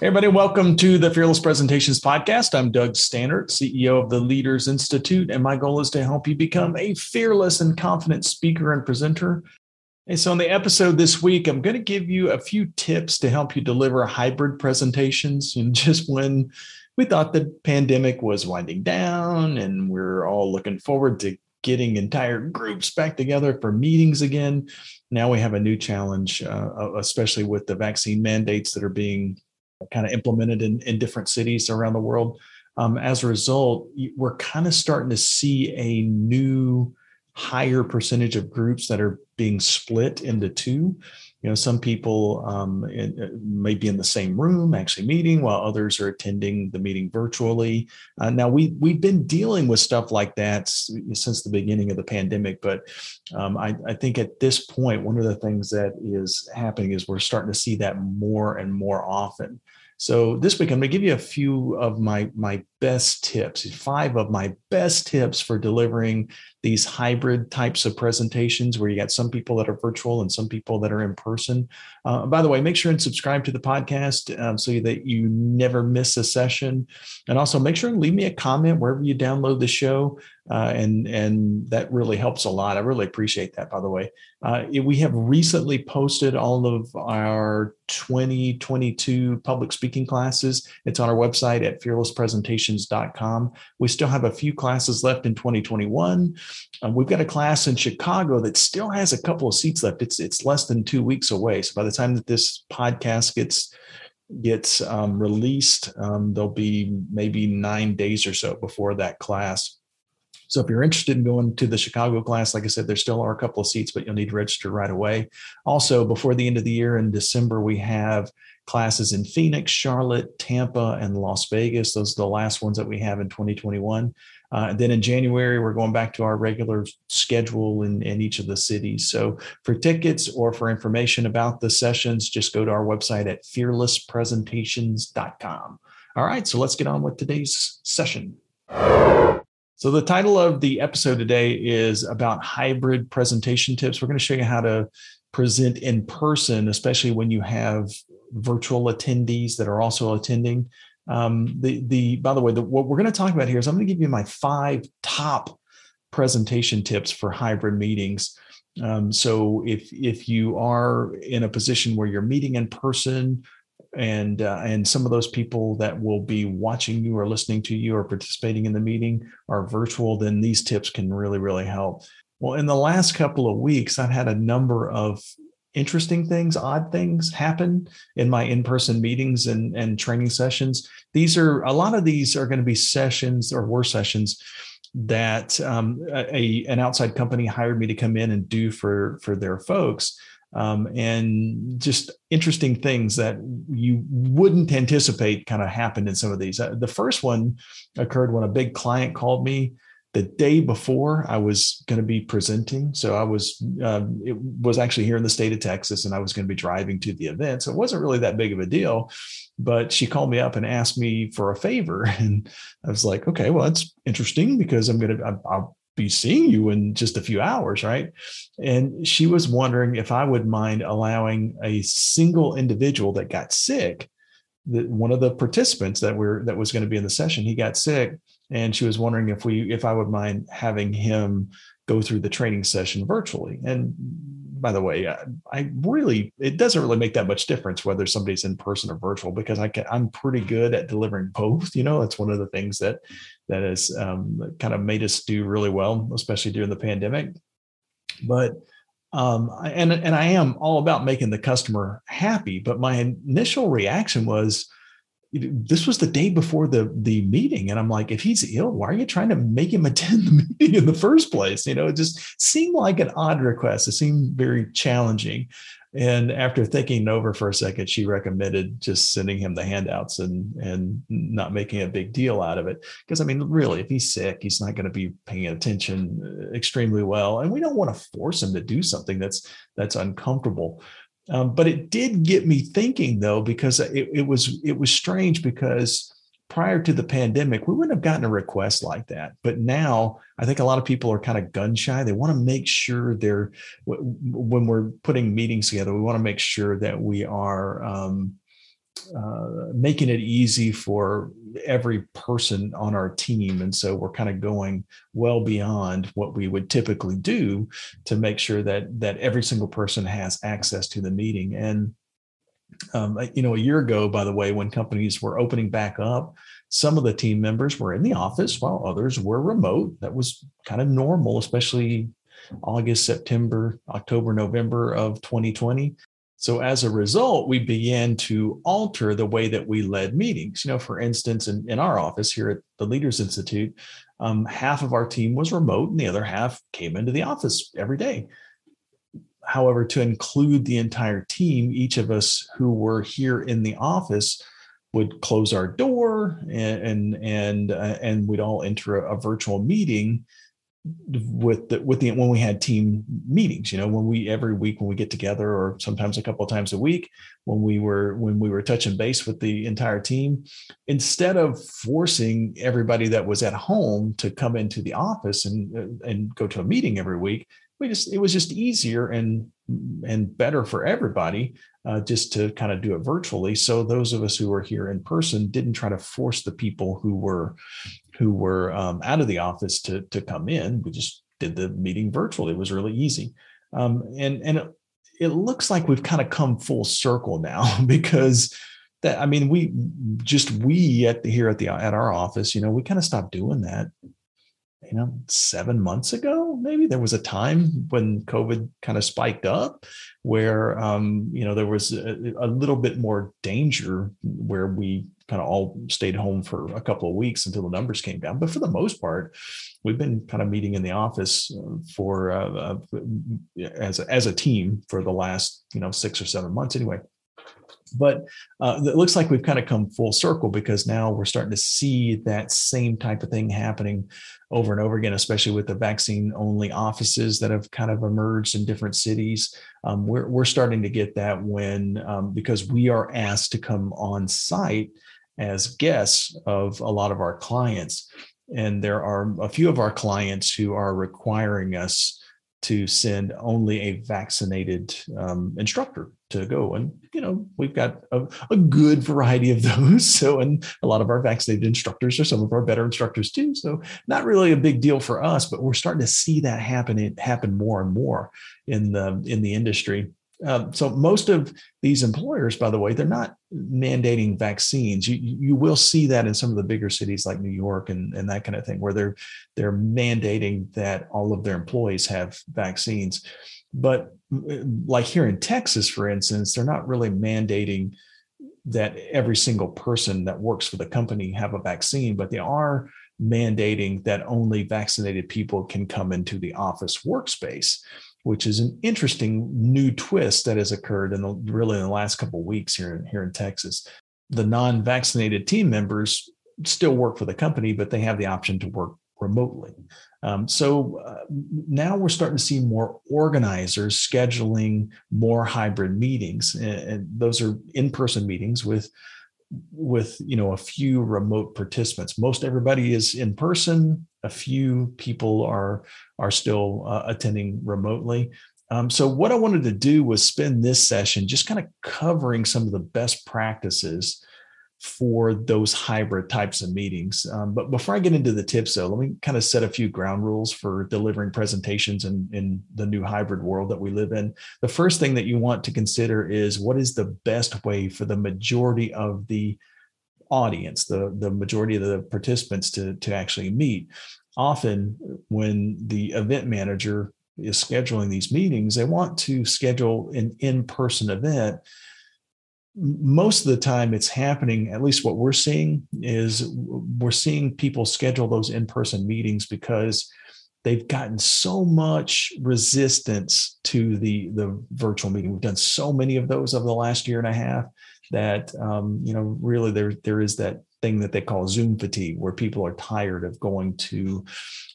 Hey everybody, welcome to the Fearless Presentations Podcast. I'm Doug Stannard, CEO of the Leaders Institute, and my goal is to help you become a fearless and confident speaker and presenter. And so, in the episode this week, I'm going to give you a few tips to help you deliver hybrid presentations. And just when we thought the pandemic was winding down and we're all looking forward to getting entire groups back together for meetings again, now we have a new challenge, uh, especially with the vaccine mandates that are being kind of implemented in, in different cities around the world. Um, as a result, we're kind of starting to see a new higher percentage of groups that are being split into two. You know some people um, uh, may be in the same room actually meeting while others are attending the meeting virtually. Uh, now we we've been dealing with stuff like that since the beginning of the pandemic but um, I, I think at this point one of the things that is happening is we're starting to see that more and more often so this week, I'm going to give you a few of my my best tips, five of my best tips for delivering these hybrid types of presentations where you got some people that are virtual and some people that are in person. Uh, by the way, make sure and subscribe to the podcast um, so that you never miss a session. And also make sure and leave me a comment wherever you download the show. Uh, and and that really helps a lot. I really appreciate that. By the way, uh, we have recently posted all of our 2022 public speaking classes. It's on our website at fearlesspresentations.com. We still have a few classes left in 2021. Um, we've got a class in Chicago that still has a couple of seats left. It's it's less than two weeks away. So by the time that this podcast gets gets um, released, um, there'll be maybe nine days or so before that class. So if you're interested in going to the Chicago class, like I said, there still are a couple of seats, but you'll need to register right away. Also, before the end of the year in December, we have classes in Phoenix, Charlotte, Tampa, and Las Vegas. Those are the last ones that we have in 2021. Uh, then in January, we're going back to our regular schedule in, in each of the cities. So for tickets or for information about the sessions, just go to our website at fearlesspresentations.com. All right, so let's get on with today's session. So the title of the episode today is about hybrid presentation tips. We're going to show you how to present in person, especially when you have virtual attendees that are also attending. Um, the the by the way, the, what we're going to talk about here is I'm going to give you my five top presentation tips for hybrid meetings. Um, so if if you are in a position where you're meeting in person, and uh, and some of those people that will be watching you or listening to you or participating in the meeting are virtual, then these tips can really really help. Well, in the last couple of weeks, I've had a number of interesting things, odd things happen in my in-person meetings and, and training sessions. These are a lot of these are going to be sessions or were sessions that um, a an outside company hired me to come in and do for for their folks. Um, and just interesting things that you wouldn't anticipate kind of happened in some of these. Uh, the first one occurred when a big client called me the day before I was going to be presenting. So I was, um, it was actually here in the state of Texas and I was going to be driving to the event. So it wasn't really that big of a deal, but she called me up and asked me for a favor. And I was like, okay, well, that's interesting because I'm going to, I'll be seeing you in just a few hours. Right. And she was wondering if I would mind allowing a single individual that got sick that one of the participants that were that was going to be in the session he got sick and she was wondering if we if I would mind having him go through the training session virtually. And by the way, I, really it doesn't really make that much difference whether somebody's in person or virtual because I can, I'm pretty good at delivering both. You know, that's one of the things that that has um, kind of made us do really well, especially during the pandemic. But um, and and I am all about making the customer happy. But my initial reaction was this was the day before the the meeting. And i'm like if he's ill why are you trying to make him attend the meeting in the first place? You know it just seemed like an odd request. It seemed very challenging. And after thinking over for a second she recommended just sending him the handouts and and not making a big deal out of it. Because i mean really if he's sick he's not going to be paying attention uh, extremely well. And we don't want to force him to do something that's that's uncomfortable um, but it did get me thinking though, because it, it was it was strange because prior to the pandemic, we wouldn't have gotten a request like that. But now I think a lot of people are kind of gun shy. They want to make sure they're when we're putting meetings together, we want to make sure that we are um, uh, making it easy for every person on our team. And so we're kind of going well beyond what we would typically do to make sure that that every single person has access to the meeting. And um, you know, a year ago, by the way, when companies were opening back up, some of the team members were in the office while others were remote. That was kind of normal, especially August, September, October, November of 2020. So as a result, we began to alter the way that we led meetings. You know, for instance, in, in our office here at the Leaders Institute, um, half of our team was remote and the other half came into the office every day. However, to include the entire team, each of us who were here in the office would close our door and and and, uh, and we'd all enter a, a virtual meeting with the with the when we had team meetings you know when we every week when we get together or sometimes a couple of times a week when we were when we were touching base with the entire team instead of forcing everybody that was at home to come into the office and and go to a meeting every week we just it was just easier and and better for everybody uh, just to kind of do it virtually. So those of us who were here in person didn't try to force the people who were who were um, out of the office to to come in. We just did the meeting virtually. It was really easy, um, and and it, it looks like we've kind of come full circle now because that I mean we just we at the, here at the at our office, you know, we kind of stopped doing that you know, seven months ago, maybe there was a time when COVID kind of spiked up where, um, you know, there was a, a, little bit more danger where we kind of all stayed home for a couple of weeks until the numbers came down. But for the most part, we've been kind of meeting in the office uh, for uh, uh, as a, as a team for the last, you know, six or seven months anyway but uh, it looks like we've kind of come full circle because now we're starting to see that same type of thing happening over and over again, especially with the vaccine only offices that have kind of emerged in different cities. Um, we're, we're starting to get that when, um, because we are asked to come on site as guests of a lot of our clients. And there are a few of our clients who are requiring us to send only a vaccinated um, instructor to go. And, you know, we've got a, a, good variety of those. So, and a lot of our vaccinated instructors are some of our better instructors too. So not really a big deal for us, but we're starting to see that happen, it happen more and more in the, in the industry. Um, so most of these employers, by the way, they're not mandating vaccines. You you will see that in some of the bigger cities like New York and, and that kind of thing, where they're they're mandating that all of their employees have vaccines. But uh, like here in Texas, for instance, they're not really mandating that every single person that works for the company have a vaccine, but they are mandating that only vaccinated people can come into the office workspace which is an interesting new twist that has occurred in the really in the last couple of weeks here, in, here in Texas. The non-vaccinated team members still work for the company, but they have the option to work remotely. Um, so uh, now we're starting to see more organizers scheduling more hybrid meetings, and, and those are in-person meetings with with you know a few remote participants most everybody is in person a few people are are still uh, attending remotely um, so what i wanted to do was spend this session just kind of covering some of the best practices for those hybrid types of meetings. Um, but before I get into the tips, though, let me kind of set a few ground rules for delivering presentations in, in the new hybrid world that we live in. The first thing that you want to consider is what is the best way for the majority of the audience, the, the majority of the participants to, to actually meet. Often, when the event manager is scheduling these meetings, they want to schedule an in person event. Most of the time it's happening at least what we're seeing is we're seeing people schedule those in-person meetings because they've gotten so much resistance to the the virtual meeting. We've done so many of those over the last year and a half that um, you know really there there is that thing that they call zoom fatigue where people are tired of going to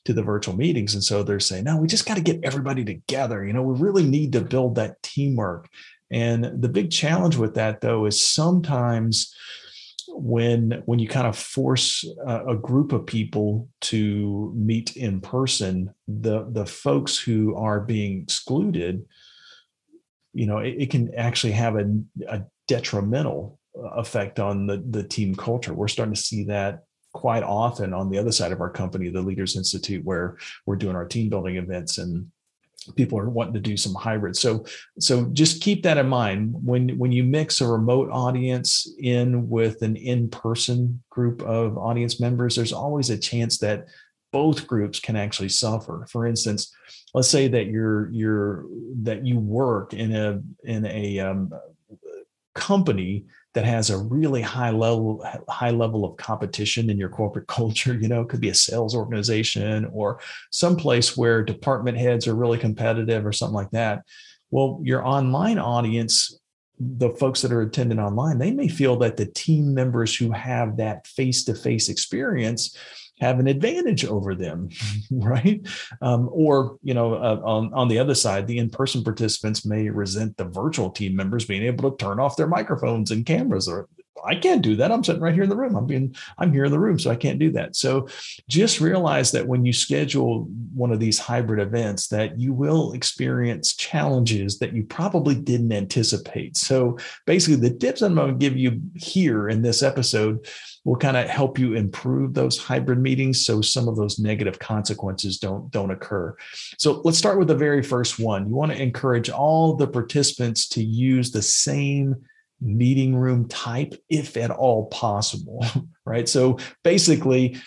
to the virtual meetings. And so they're saying no we just got to get everybody together. You know we really need to build that teamwork. And the big challenge with that though is sometimes when when you kind of force a, a, group of people to meet in person the the folks who are being excluded you know it, it can actually have a, a, detrimental effect on the the team culture. We're starting to see that quite often on the other side of our company the leaders institute where we're doing our team building events and people are wanting to do some hybrid. So so just keep that in mind. When when you mix a remote audience in with an in-person group of audience members there's always a chance that both groups can actually suffer. For instance let's say that you're you're that you work in a in a um, company that has a really high level high level of competition in your corporate culture you know it could be a sales organization or someplace where department heads are really competitive or something like that. Well your online audience the folks that are attending online they may feel that the team members who have that face-to-face experience have an advantage over them, right? Um, or you know, uh, on on the other side, the in-person participants may resent the virtual team members being able to turn off their microphones and cameras, or I can't do that. I'm sitting right here in the room. I'm being I'm here in the room, so I can't do that. So just realize that when you schedule one of these hybrid events, that you will experience challenges that you probably didn't anticipate. So basically, the tips I'm going to give you here in this episode will kind of help you improve those hybrid meetings so some of those negative consequences don't don't occur so let's start with the very first one you want to encourage all the participants to use the same meeting room type if at all possible right? So basically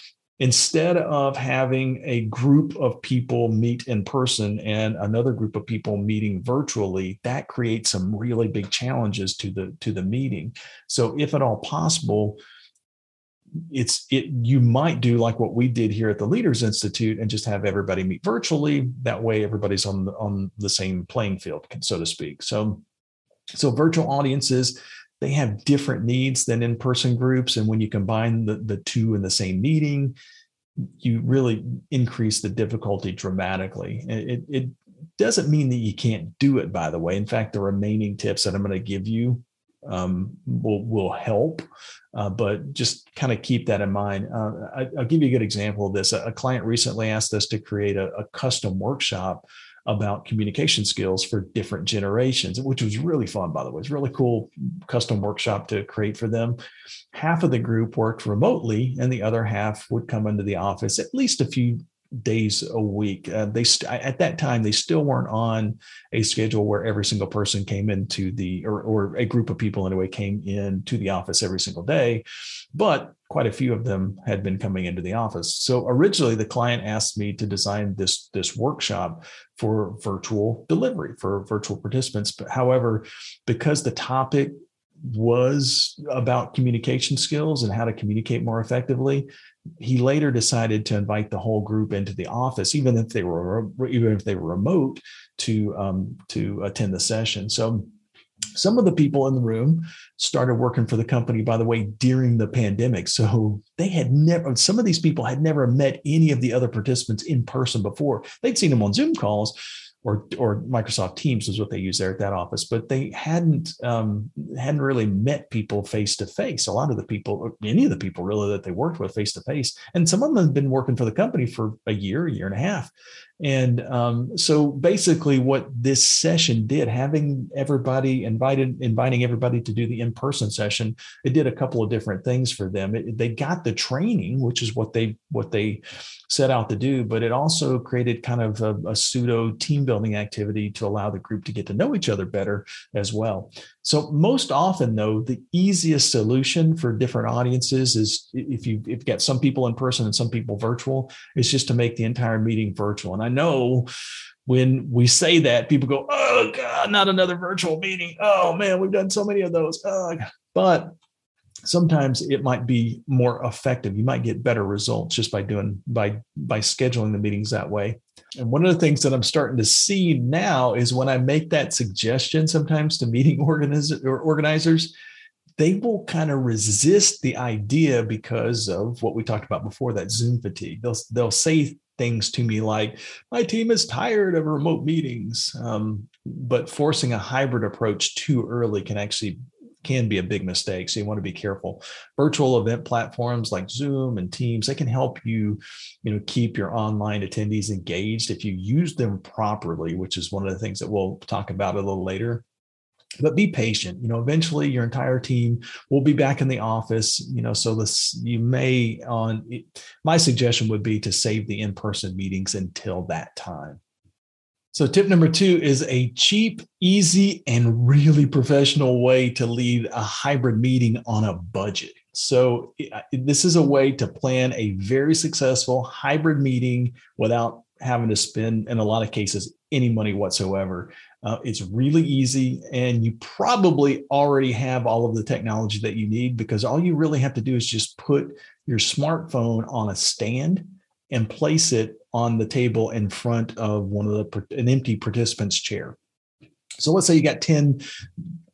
instead of having a group of people meet in person and another group of people meeting virtually that creates some really big challenges to the to the meeting. So if at all possible it's it you might do like what we did here at the leaders institute and just have everybody meet virtually. That way everybody's on the, on the same playing field so to speak. So so virtual audiences they have different needs than in-person groups and when you combine the, the two in the same meeting you really increase the difficulty dramatically it, it doesn't mean that you can't do it by the way in fact the remaining tips that i'm going to give you um, will will help. Uh, but just kind of keep that in mind. Uh, I, will give you a good example of this. A, a client recently asked us to create a, a, custom workshop about communication skills for different generations, which was really fun, by the way. It's really cool custom workshop to create for them. Half of the group worked remotely, and the other half would come into the office at least a few days a week. Uh, they st- at that time they still weren't on a schedule where every single person came into the or or a group of people anyway came in to the office every single day, but quite a few of them had been coming into the office. So originally the client asked me to design this this workshop for virtual delivery for virtual participants. But however, because the topic was about communication skills and how to communicate more effectively he later decided to invite the whole group into the office, even if they were even if they were remote, to um, to attend the session. So some of the people in the room started working for the company by the way during the pandemic so they had never some of these people had never met any of the other participants in person before they'd seen them on zoom calls or or Microsoft Teams is what they use there at that office, but they hadn't um, hadn't really met people face to face. A lot of the people, any of the people really that they worked with face to face, and some of them had been working for the company for a year, a year and a half, and um, so basically, what this session did, having everybody invited, inviting everybody to do the in person session, it did a couple of different things for them. It, they got the training, which is what they what they set out to do, but it also created kind of a, a pseudo team building activity to allow the group to get to know each other better as well. So most often though, the easiest solution for different audiences is if you if you've got some people in person and some people virtual, is just to make the entire meeting virtual. And I know when we say that, people go, "Oh God, not another virtual meeting." Oh man, we've done so many of those. Oh, but sometimes it might be more effective you might get better results just by doing by by scheduling the meetings that way and one of the things that i'm starting to see now is when i make that suggestion sometimes to meeting organizers or organizers they will kind of resist the idea because of what we talked about before that zoom fatigue. They'll they'll say things to me like my team is tired of remote meetings um, but forcing a hybrid approach too early can actually can be a big mistake. So you want to be careful. Virtual event platforms like Zoom and Teams, they can help you, you know, keep your online attendees engaged if you use them properly, which is one of the things that we'll talk about a little later but be patient you know eventually your entire team will be back in the office you know so this you may on my suggestion would be to save the in-person meetings until that time so, tip number two is a cheap, easy, and really professional way to lead a hybrid meeting on a budget. So, this is a way to plan a very successful hybrid meeting without having to spend, in a lot of cases, any money whatsoever. Uh, it's really easy, and you probably already have all of the technology that you need because all you really have to do is just put your smartphone on a stand and place it on the table in front of one of the an empty participant's chair. So let's say you got 10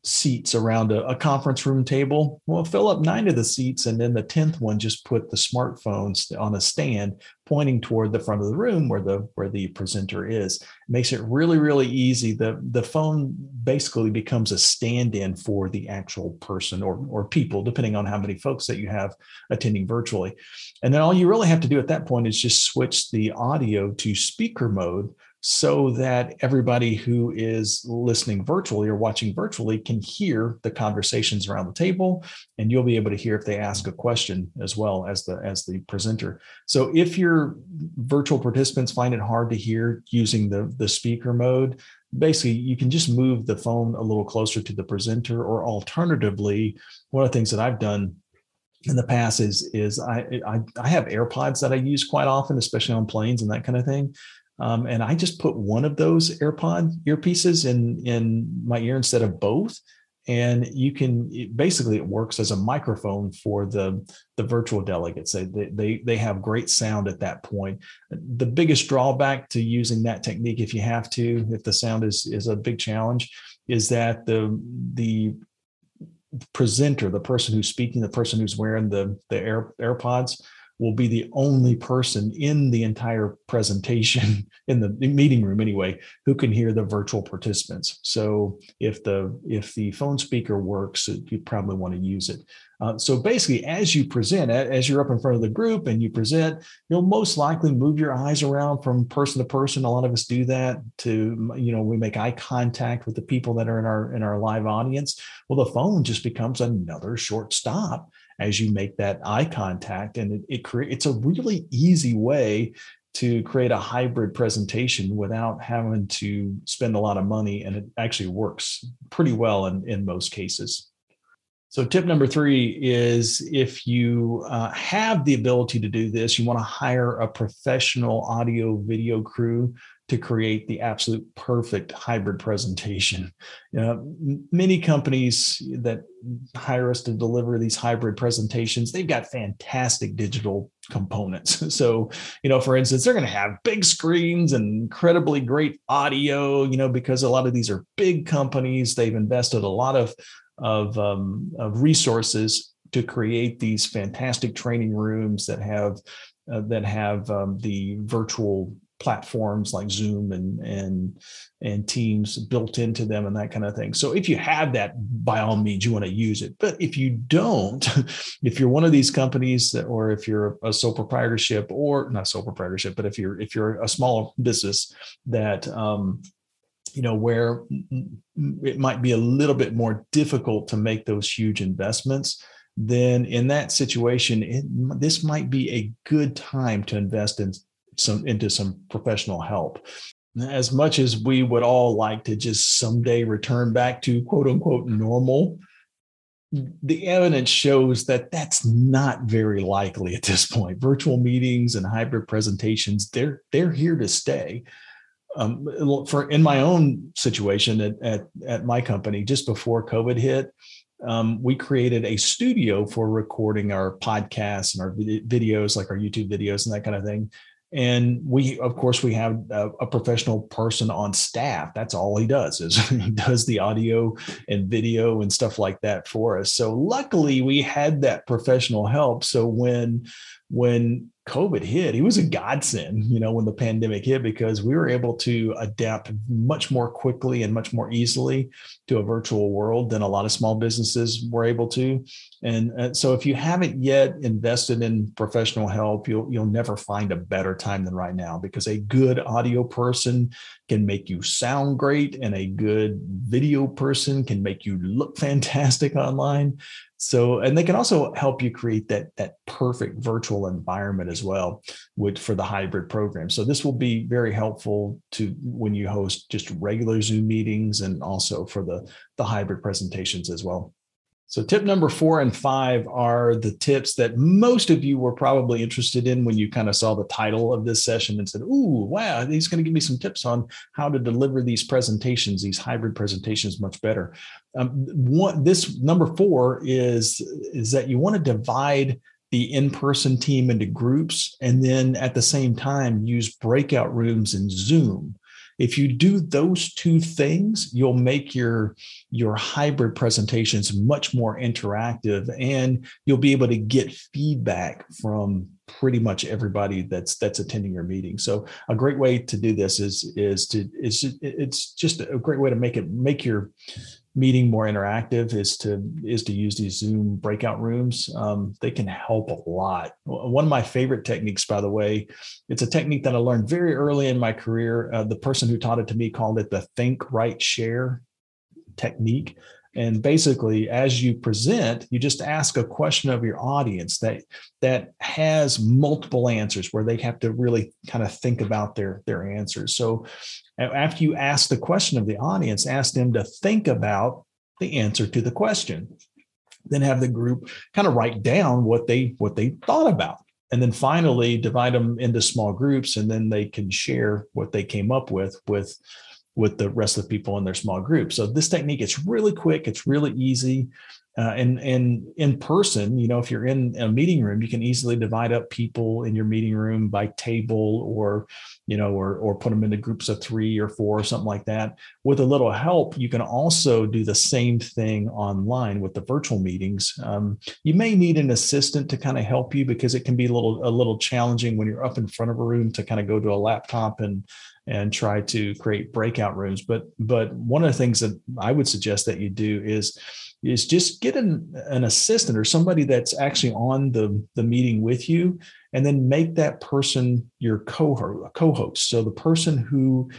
seats around a, a, conference room table. Well, fill up nine of the seats, and then the tenth one just put the smartphones on a stand pointing toward the front of the room where the where the presenter is. It makes it really really easy. The the phone basically becomes a stand-in for the actual person or or people, depending on how many folks that you have attending virtually. And then all you really have to do at that point is just switch the audio to speaker mode so that everybody who is listening virtually or watching virtually can hear the conversations around the table and you'll be able to hear if they ask a question as well as the as the presenter so if your virtual participants find it hard to hear using the the speaker mode basically you can just move the phone a little closer to the presenter or alternatively one of the things that i've done in the past is is I, I, I have AirPods that I use quite often, especially on planes and that kind of thing. Um, and I just put one of those AirPod earpieces in in my ear instead of both. And you can it, basically it works as a microphone for the the virtual delegates. They, they they have great sound at that point. The biggest drawback to using that technique, if you have to, if the sound is is a big challenge, is that the the presenter, the person who's speaking, the person who's wearing the the Air, AirPods, will be the only person in the entire presentation in the meeting room anyway who can hear the virtual participants. So if the if the phone speaker works you probably want to use it. Uh, so basically as you present as you're up in front of the group and you present you'll most likely move your eyes around from person to person. A lot of us do that to you know we make eye contact with the people that are in our in our live audience. Well the phone just becomes another short stop as you make that eye contact. And it, it create, it's a really easy way to create a hybrid presentation without having to spend a lot of money. And it actually works pretty well in, in most cases. So, tip number three is if you uh, have the ability to do this, you want to hire a professional audio video crew to create the absolute perfect hybrid presentation. You know, many companies that hire us to deliver these hybrid presentations, they've got fantastic digital components. So, you know, for instance, they're going to have big screens and incredibly great audio, you know, because a lot of these are big companies. They've invested a lot of of, um, of resources to create these fantastic training rooms that have uh, that have um, the virtual platforms like Zoom and and and Teams built into them and that kind of thing. So if you have that, by all means, you want to use it. But if you don't, if you're one of these companies that, or if you're a sole proprietorship or not sole proprietorship, but if you're if you're a small business that um, you know where it might be a little bit more difficult to make those huge investments then in that situation it, this might be a good time to invest in some into some professional help as much as we would all like to just someday return back to quote unquote normal, the evidence shows that that's not very likely at this point. Virtual meetings and hybrid presentations, they're they're here to stay. Um, for in my own situation at, at, at my company, just before COVID hit, um, we created a studio for recording our podcasts and our videos, like our YouTube videos and that kind of thing. And we of course we have a, a, professional person on staff. That's all he does is he does the audio and video and stuff like that for us. So luckily we had that professional help. So when when COVID hit, he was a godsend, you know, when the pandemic hit, because we were able to adapt much more quickly and much more easily to a virtual world than a lot of small businesses were able to. And uh, so if you haven't yet invested in professional help, you'll you'll never find a better time than right now because a good audio person can make you sound great and a good video person can make you look fantastic online so and they can also help you create that that perfect virtual environment as well with for the hybrid program. So this will be very helpful to when you host just regular zoom meetings and also for the the hybrid presentations as well so, tip number four and five are the tips that most of you were probably interested in when you kind of saw the title of this session and said, Ooh, wow, he's going to give me some tips on how to deliver these presentations, these hybrid presentations much better. Um, one, this number four is, is that you want to divide the in-person team into groups and then at the same time use breakout rooms in zoom if you do those two things you'll make your your hybrid presentations much more interactive and you'll be able to get feedback from pretty much everybody that's that's attending your meeting. So a great way to do this is is to is it's just a great way to make it make your meeting more interactive is to is to use these zoom breakout rooms. Um, they can help a lot. One of my favorite techniques by the way it's a technique that i learned very early in my career. Uh, the person who taught it to me called it the think write share technique and basically as you present you just ask a question of your audience that that has multiple answers where they have to really kind of think about their their answers. So after you ask the question of the audience ask them to think about the answer to the question. Then have the group kind of write down what they what they thought about. And then finally divide them into small groups and then they can share what they came up with with with the rest of the people in their small group. So this technique, it's really quick, it's really easy. Uh, and and in person, you know, if you're in a meeting room, you can easily divide up people in your meeting room by table, or you know, or or put them into groups of three or four or something like that. With a little help, you can also do the same thing online with the virtual meetings. Um, you may need an assistant to kind of help you because it can be a little a little challenging when you're up in front of a room to kind of go to a laptop and and try to create breakout rooms. But but one of the things that I would suggest that you do is is just get an, an assistant or somebody that's actually on the, the meeting with you and then make that person your co-host co-host. So the person who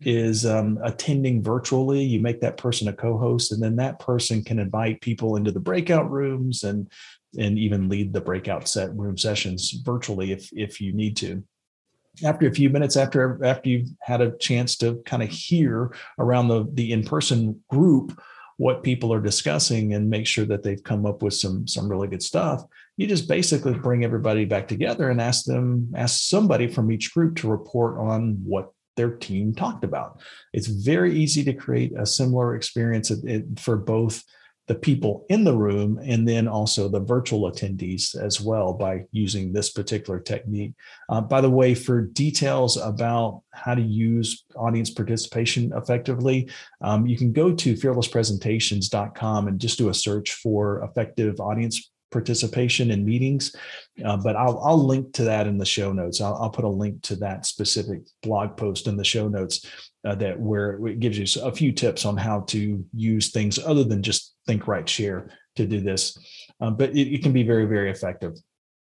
is um, attending virtually you make that person a co-host and then that person can invite people into the breakout rooms and and even lead the breakout set room sessions virtually if if you need to. After a few minutes after after you've had a chance to kind of hear around the the in-person group what people are discussing and make sure that they've come up with some some really good stuff you just basically bring everybody back together and ask them ask somebody from each group to report on what their team talked about. It's very easy to create a similar experience for both the people in the room and then also the virtual attendees as well by using this particular technique. Uh, by the way, for details about how to use audience participation effectively, um, you can go to fearlesspresentations.com and just do a search for effective audience participation in meetings. Uh, but I'll, I'll link to that in the show notes. I'll, I'll, put a link to that specific blog post in the show notes uh, that where it gives you a few tips on how to use things other than just think, write, share to do this. Um, but it, it can be very, very effective.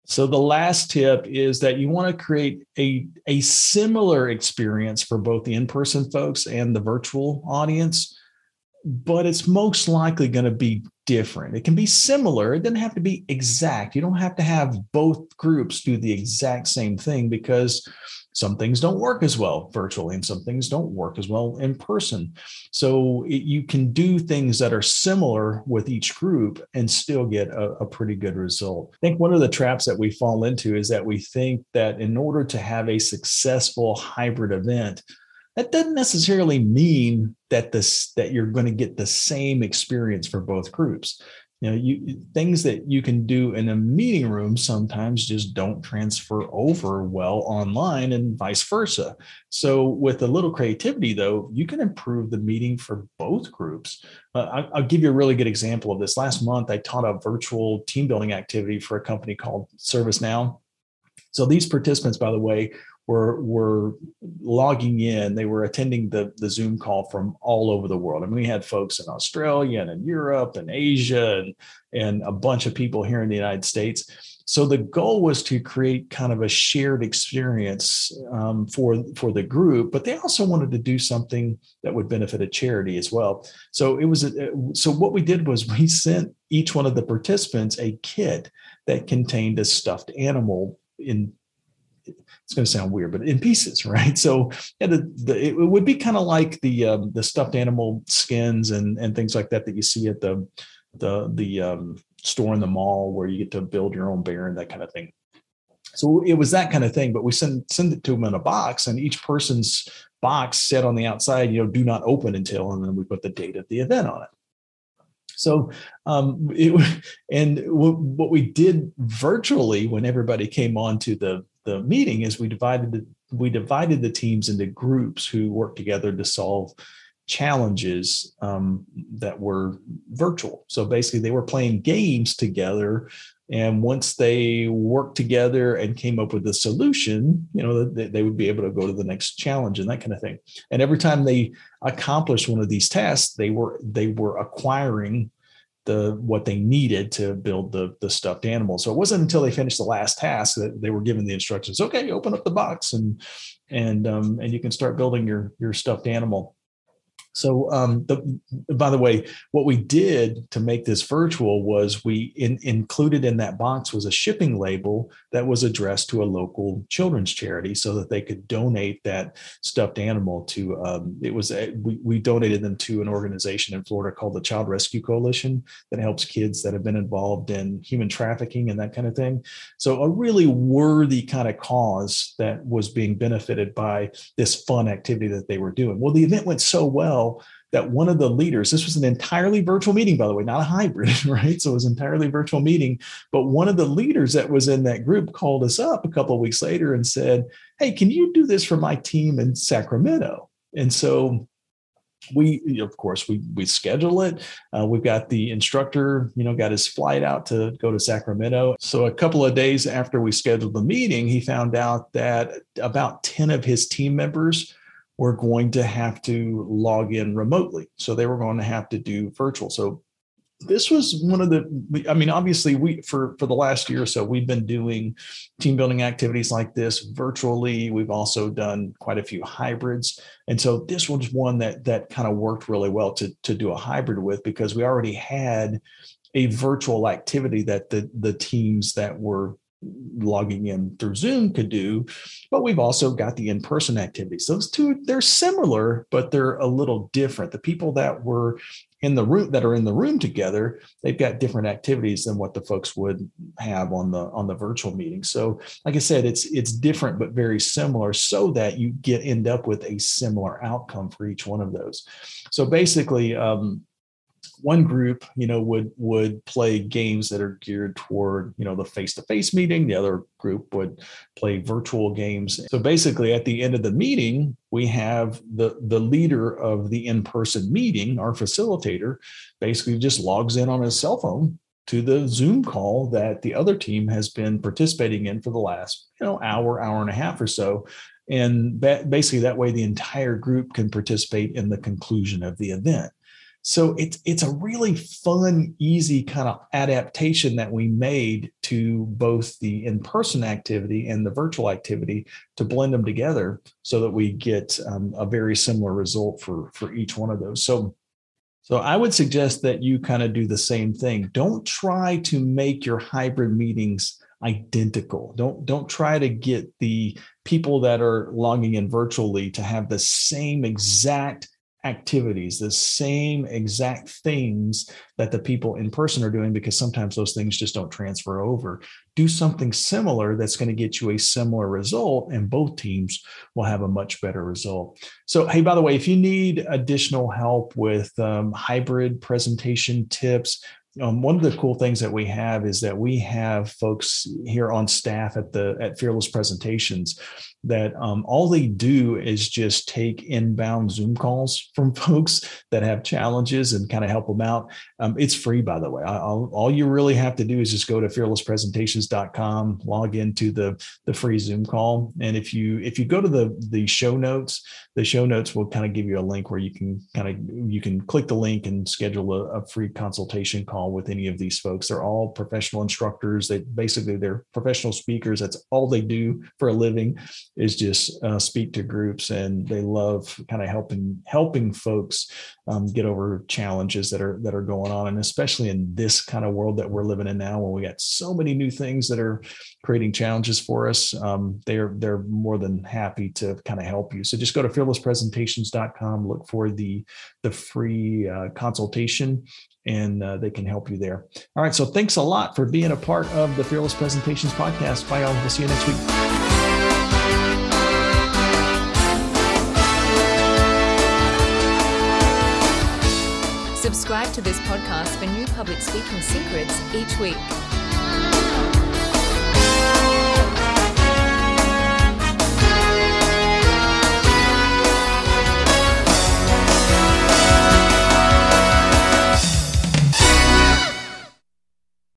So the last tip is that you want to create a, a similar experience for both the in-person folks and the virtual audience, but it's most likely going to be different. It can be similar. It doesn't have to be exact. You don't have to have both groups do the exact same thing because some things don't work as well virtually and some things don't work as well in person so it, you can do things that are similar with each group and still get a, a, pretty good result i think one of the traps that we fall into is that we think that in order to have a successful hybrid event that doesn't necessarily mean that this that you're going to get the same experience for both groups. You know you things that you can do in a meeting room sometimes just don't transfer over well online and vice versa. So with a little creativity though you can improve the meeting for both groups. Uh, I, will give you a really good example of this. Last month i taught a virtual team building activity for a company called servicenow. So these participants by the way were were logging in. They were attending the the Zoom call from all over the world. I mean, we had folks in Australia and in Europe and Asia and and a bunch of people here in the United States. So the goal was to create kind of a shared experience um, for for the group, but they also wanted to do something that would benefit a charity as well. So it was a, so what we did was we sent each one of the participants a kit that contained a stuffed animal in it's going to sound weird, but in pieces, right? So yeah, the, the, it would be kind of like the um, the stuffed animal skins and and things like that that you see at the the the um, store in the mall where you get to build your own bear and that kind of thing. So it was that kind of thing, but we send send it to them in a box, and each person's box said on the outside, you know, do not open until, and then we put the date of the event on it. So, um, it, and w- what we did virtually when everybody came on to the the meeting is we divided the we divided the teams into groups who worked together to solve challenges um, that were virtual. So basically, they were playing games together, and once they worked together and came up with a solution, you know, they, they would be able to go to the next challenge and that kind of thing. And every time they accomplished one of these tasks, they were they were acquiring the what they needed to build the the stuffed animal. So it wasn't until they finished the last task that they were given the instructions. Okay, open up the box and and um, and you can start building your your stuffed animal. So, um, the, by the way, what we did to make this virtual was we in, included in that box was a shipping label that was addressed to a local children's charity, so that they could donate that stuffed animal to. Um, it was a, we, we donated them to an organization in Florida called the Child Rescue Coalition that helps kids that have been involved in human trafficking and that kind of thing. So, a really worthy kind of cause that was being benefited by this fun activity that they were doing. Well, the event went so well that one of the leaders, this was an entirely virtual meeting, by the way, not a hybrid, right? So it was entirely virtual meeting. But one of the leaders that was in that group called us up a couple of weeks later and said, Hey, can you do this for my team in Sacramento? And so we of course we we schedule it uh, we've got the instructor you know got his flight out to go to sacramento so a couple of days after we scheduled the meeting he found out that about 10 of his team members were going to have to log in remotely. So they were going to have to do virtual. So this was one of the i mean obviously we for for the last year or so we've been doing team building activities like this virtually we've also done quite a few hybrids and so this was one that that kind of worked really well to to do a hybrid with because we already had a virtual activity that the the teams that were logging in through Zoom could do, but we've also got the in-person activities. Those two, they're similar, but they're a little different. The people that were in the room that are in the room together, they've got different activities than what the folks would have on the on the virtual meeting. So, like I said, it's it's different but very similar, so that you get end up with a similar outcome for each one of those. So basically, um, one group you know would would play games that are geared toward you know the face-to-face meeting. The other group would play virtual games. So basically at the end of the meeting we have the the leader of the in-person meeting our facilitator basically just logs in on his cell phone to the zoom call that the other team has been participating in for the last you know hour hour and a half or so. And basically that way the entire group can participate in the conclusion of the event so it's it's a really fun, easy kind of adaptation that we made to both the in-person activity and the virtual activity to blend them together so that we get um, a very similar result for for each one of those. So So I would suggest that you kind of do the same thing. Don't try to make your hybrid meetings identical. Don't don't try to get the people that are logging in virtually to have the same exact activities, the same exact things that the people in person are doing, because sometimes those things just don't transfer over. Do something similar that's going to get you a similar result, and both teams will have a much better result. So, hey, by the way, if you need additional help with um, hybrid presentation tips, um, one of the cool things that we have is that we have folks here on staff at the at Fearless Presentations that um, all they do is just take inbound Zoom calls from folks that have challenges and kind of help them out. Um, it's free, by the way. I'll, all you really have to do is just go to fearlesspresentations.com, log into the the free Zoom call, and if you if you go to the the show notes, the show notes will kind of give you a link where you can kind of you can click the link and schedule a, a free consultation call with any of these folks. They're all professional instructors. They basically they're professional speakers. That's all they do for a living is just uh, speak to groups and they love kind of helping helping folks um, get over challenges that are that are going on. And especially in this kind of world that we're living in now when we got so many new things that are creating challenges for us um, they're they're more than happy to kind of help you. So just go to fearlesspresentations.com look for the the free uh, consultation and uh, they can help you there. All right so thanks a lot for being a part of the fearless presentations podcast. Bye y'all. We'll see you next week Subscribe to this podcast for new public speaking secrets each week.